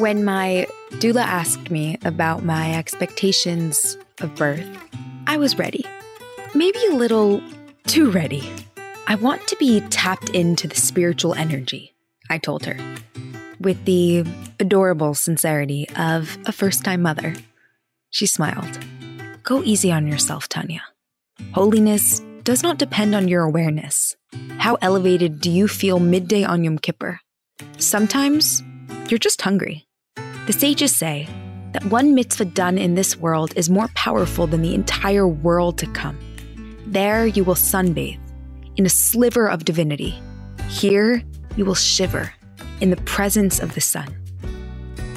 When my doula asked me about my expectations of birth, I was ready. Maybe a little too ready. I want to be tapped into the spiritual energy, I told her, with the adorable sincerity of a first time mother. She smiled. Go easy on yourself, Tanya. Holiness does not depend on your awareness. How elevated do you feel midday on Yom Kippur? Sometimes you're just hungry. The sages say that one mitzvah done in this world is more powerful than the entire world to come. There you will sunbathe in a sliver of divinity. Here you will shiver in the presence of the sun.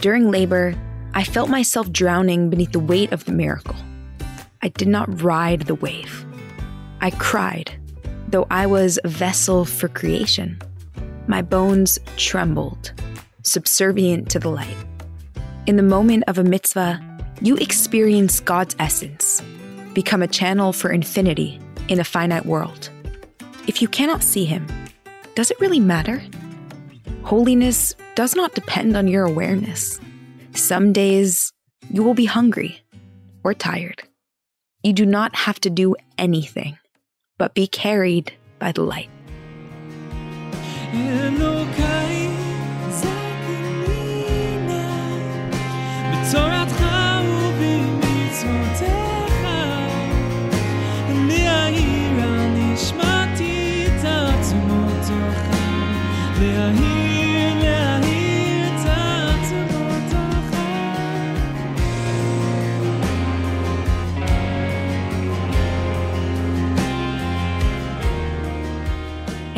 During labor, I felt myself drowning beneath the weight of the miracle. I did not ride the wave. I cried, though I was a vessel for creation. My bones trembled, subservient to the light. In the moment of a mitzvah, you experience God's essence, become a channel for infinity in a finite world. If you cannot see Him, does it really matter? Holiness does not depend on your awareness. Some days you will be hungry or tired. You do not have to do anything, but be carried by the light.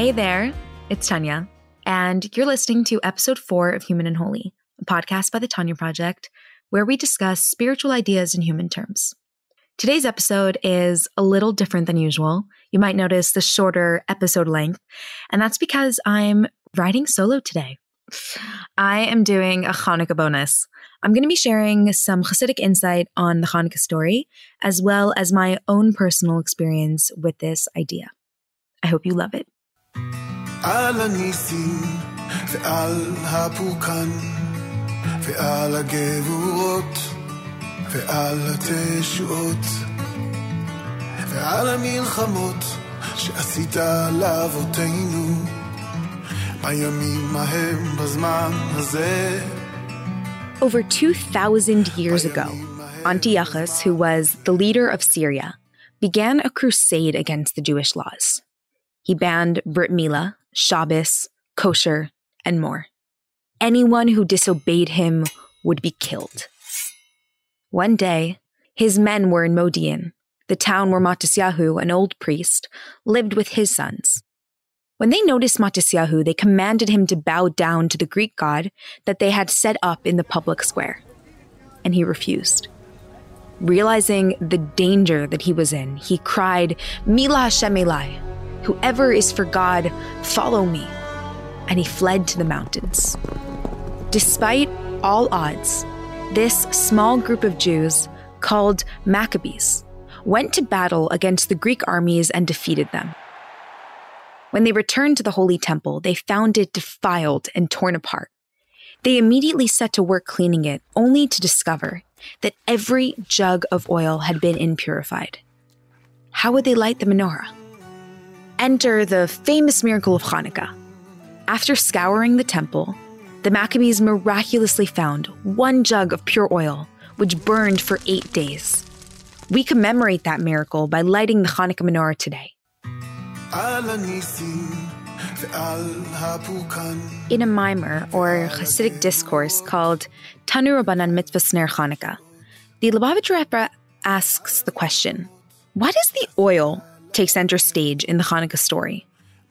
Hey there, it's Tanya, and you're listening to episode four of Human and Holy, a podcast by the Tanya Project, where we discuss spiritual ideas in human terms. Today's episode is a little different than usual. You might notice the shorter episode length, and that's because I'm writing solo today. I am doing a Hanukkah bonus. I'm going to be sharing some Hasidic insight on the Hanukkah story, as well as my own personal experience with this idea. I hope you love it. על הניסים ועל הפורקן ועל הגבורות ועל התשועות ועל המלחמות שעשית לאבותינו בימים ההם בזמן הזה. Over 2,000 years ago, Antiochus, who was the leader of Syria, began a crusade against the Jewish laws. He banned Brit Milah, Shabbos, kosher, and more. Anyone who disobeyed him would be killed. One day, his men were in Modi'in, the town where Matisyahu, an old priest, lived with his sons. When they noticed Matisyahu, they commanded him to bow down to the Greek god that they had set up in the public square. And he refused. Realizing the danger that he was in, he cried, Mila Hashem Whoever is for God, follow me. And he fled to the mountains. Despite all odds, this small group of Jews, called Maccabees, went to battle against the Greek armies and defeated them. When they returned to the Holy Temple, they found it defiled and torn apart. They immediately set to work cleaning it, only to discover that every jug of oil had been impurified. How would they light the menorah? Enter the famous miracle of Hanukkah. After scouring the temple, the Maccabees miraculously found one jug of pure oil, which burned for eight days. We commemorate that miracle by lighting the Hanukkah menorah today. In a maamar or Hasidic discourse called Tanu Rabbanan Mitzvah Ner Hanukkah, the Lubavitcher Rebbe asks the question what is the oil take center stage in the Hanukkah story.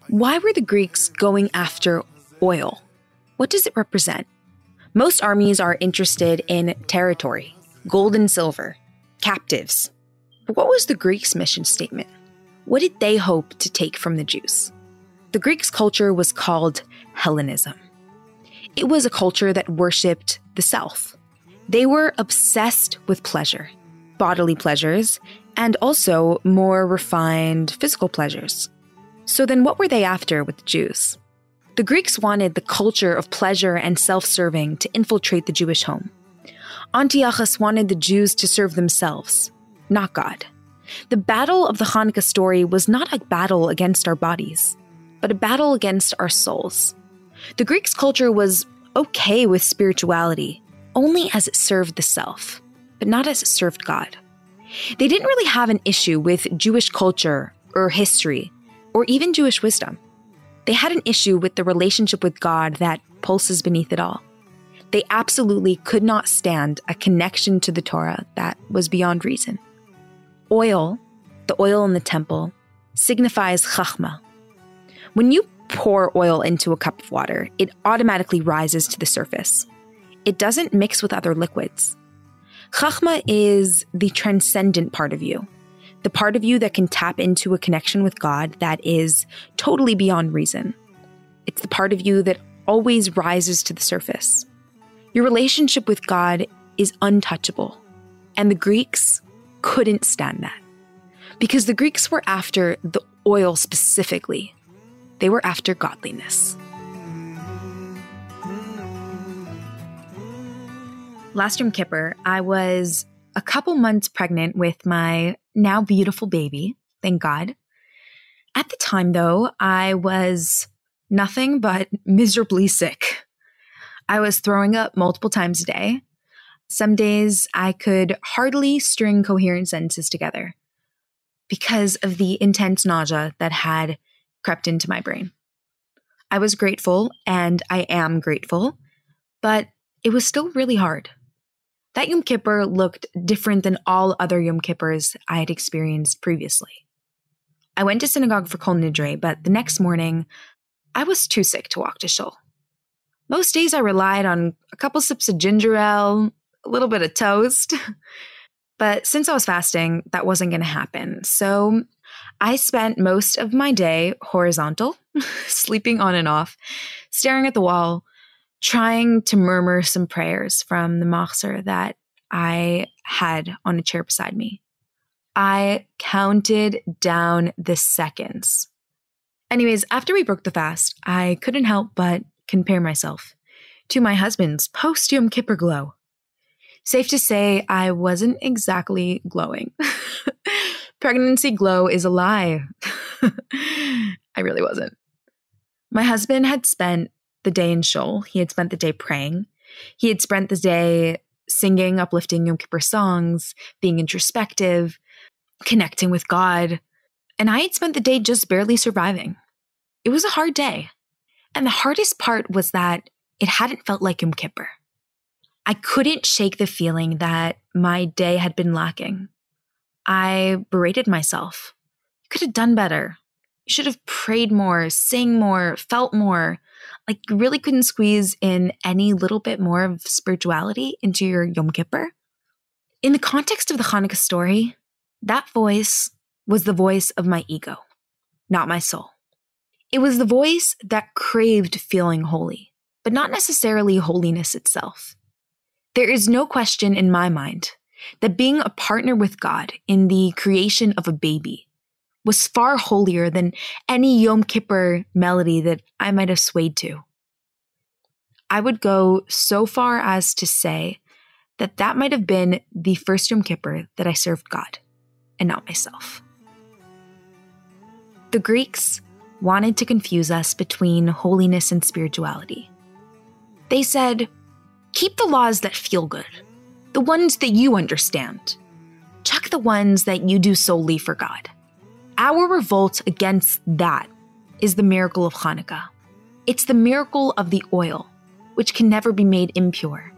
Why were the Greeks going after oil? What does it represent? Most armies are interested in territory, gold and silver, captives. But what was the Greeks' mission statement? What did they hope to take from the Jews? The Greeks' culture was called Hellenism. It was a culture that worshipped the self. They were obsessed with pleasure, bodily pleasures, and also more refined physical pleasures. So then, what were they after with the Jews? The Greeks wanted the culture of pleasure and self serving to infiltrate the Jewish home. Antiochus wanted the Jews to serve themselves, not God. The battle of the Hanukkah story was not a battle against our bodies, but a battle against our souls. The Greeks' culture was okay with spirituality only as it served the self, but not as it served God. They didn't really have an issue with Jewish culture or history or even Jewish wisdom. They had an issue with the relationship with God that pulses beneath it all. They absolutely could not stand a connection to the Torah that was beyond reason. Oil, the oil in the temple, signifies chachma. When you pour oil into a cup of water, it automatically rises to the surface. It doesn't mix with other liquids. Chachma is the transcendent part of you, the part of you that can tap into a connection with God that is totally beyond reason. It's the part of you that always rises to the surface. Your relationship with God is untouchable, and the Greeks couldn't stand that. Because the Greeks were after the oil specifically, they were after godliness. Last Yom Kippur, I was a couple months pregnant with my now beautiful baby, thank God. At the time, though, I was nothing but miserably sick. I was throwing up multiple times a day. Some days I could hardly string coherent sentences together because of the intense nausea that had crept into my brain. I was grateful, and I am grateful, but it was still really hard. That Yom Kippur looked different than all other Yom Kippurs I had experienced previously. I went to synagogue for Kol Nidre, but the next morning, I was too sick to walk to shul. Most days I relied on a couple sips of ginger ale, a little bit of toast. But since I was fasting, that wasn't going to happen. So I spent most of my day horizontal, sleeping on and off, staring at the wall, trying to murmur some prayers from the machzor that I had on a chair beside me. I counted down the seconds. Anyways, after we broke the fast, I couldn't help but compare myself to my husband's post Yom Kippur glow. Safe to say, I wasn't exactly glowing. Pregnancy glow is a lie. I really wasn't. My husband had spent the day in shul. He had spent the day praying. He had spent the day singing uplifting Yom Kippur songs, being introspective, connecting with God. And I had spent the day just barely surviving. It was a hard day. And the hardest part was that it hadn't felt like Yom Kippur. I couldn't shake the feeling that my day had been lacking. I berated myself. You could have done better. You should have prayed more, sang more, felt more. Like you really couldn't squeeze in any little bit more of spirituality into your Yom Kippur. In the context of the Hanukkah story, that voice was the voice of my ego, not my soul. It was the voice that craved feeling holy, but not necessarily holiness itself. There is no question in my mind that being a partner with God in the creation of a baby was far holier than any Yom Kippur melody that I might have swayed to. I would go so far as to say that that might have been the first Yom Kippur that I served God and not myself. The Greeks wanted to confuse us between holiness and spirituality. They said, Keep the laws that feel good, the ones that you understand. Chuck the ones that you do solely for God. Our revolt against that is the miracle of Hanukkah. It's the miracle of the oil, which can never be made impure.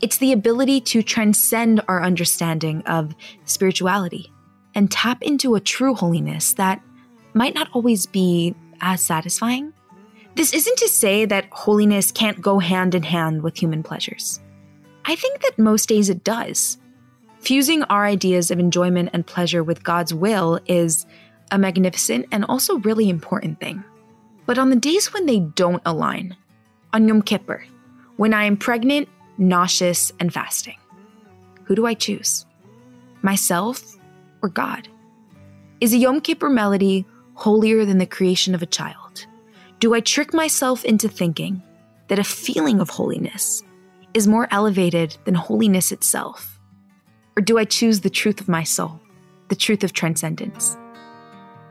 It's the ability to transcend our understanding of spirituality and tap into a true holiness that might not always be as satisfying, this isn't to say that holiness can't go hand in hand with human pleasures. I think that most days it does. Fusing our ideas of enjoyment and pleasure with God's will is a magnificent and also really important thing. But on the days when they don't align, on Yom Kippur, when I am pregnant, nauseous, and fasting, who do I choose? Myself or God? Is a Yom Kippur melody holier than the creation of a child? Do I trick myself into thinking that a feeling of holiness is more elevated than holiness itself? Or do I choose the truth of my soul, the truth of transcendence?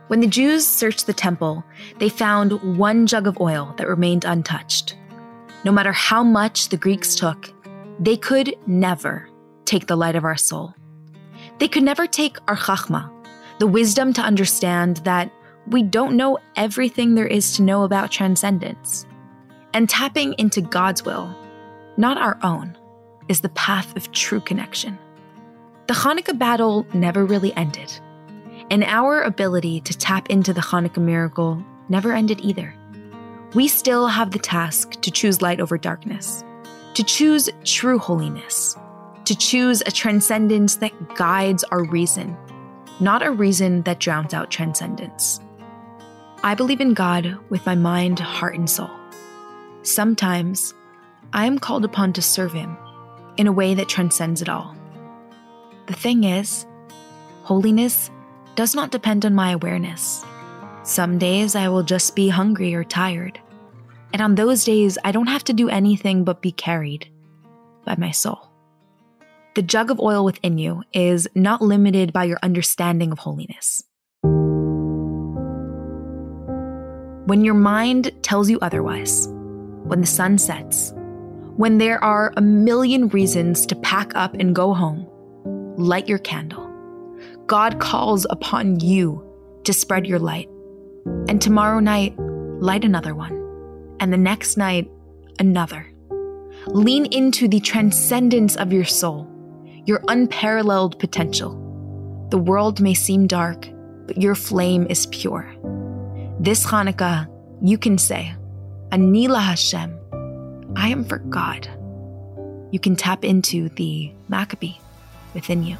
When the Jews searched the temple, they found one jug of oil that remained untouched. No matter how much the Greeks took, they could never take the light of our soul. They could never take our chachma, the wisdom to understand that we don't know everything there is to know about transcendence. And tapping into God's will, not our own, is the path of true connection. The Hanukkah battle never really ended, and our ability to tap into the Hanukkah miracle never ended either. We still have the task to choose light over darkness, to choose true holiness, to choose a transcendence that guides our reason, not a reason that drowns out transcendence. I believe in God with my mind, heart, and soul. Sometimes I am called upon to serve Him in a way that transcends it all. The thing is, holiness does not depend on my awareness. Some days I will just be hungry or tired. And on those days, I don't have to do anything but be carried by my soul. The jug of oil within you is not limited by your understanding of holiness. When your mind tells you otherwise, when the sun sets, when there are a million reasons to pack up and go home, light your candle. God calls upon you to spread your light. And tomorrow night, light another one. And the next night, another. Lean into the transcendence of your soul, your unparalleled potential. The world may seem dark, but your flame is pure. This Hanukkah, you can say, Anila Hashem, I am for God. You can tap into the Maccabee within you.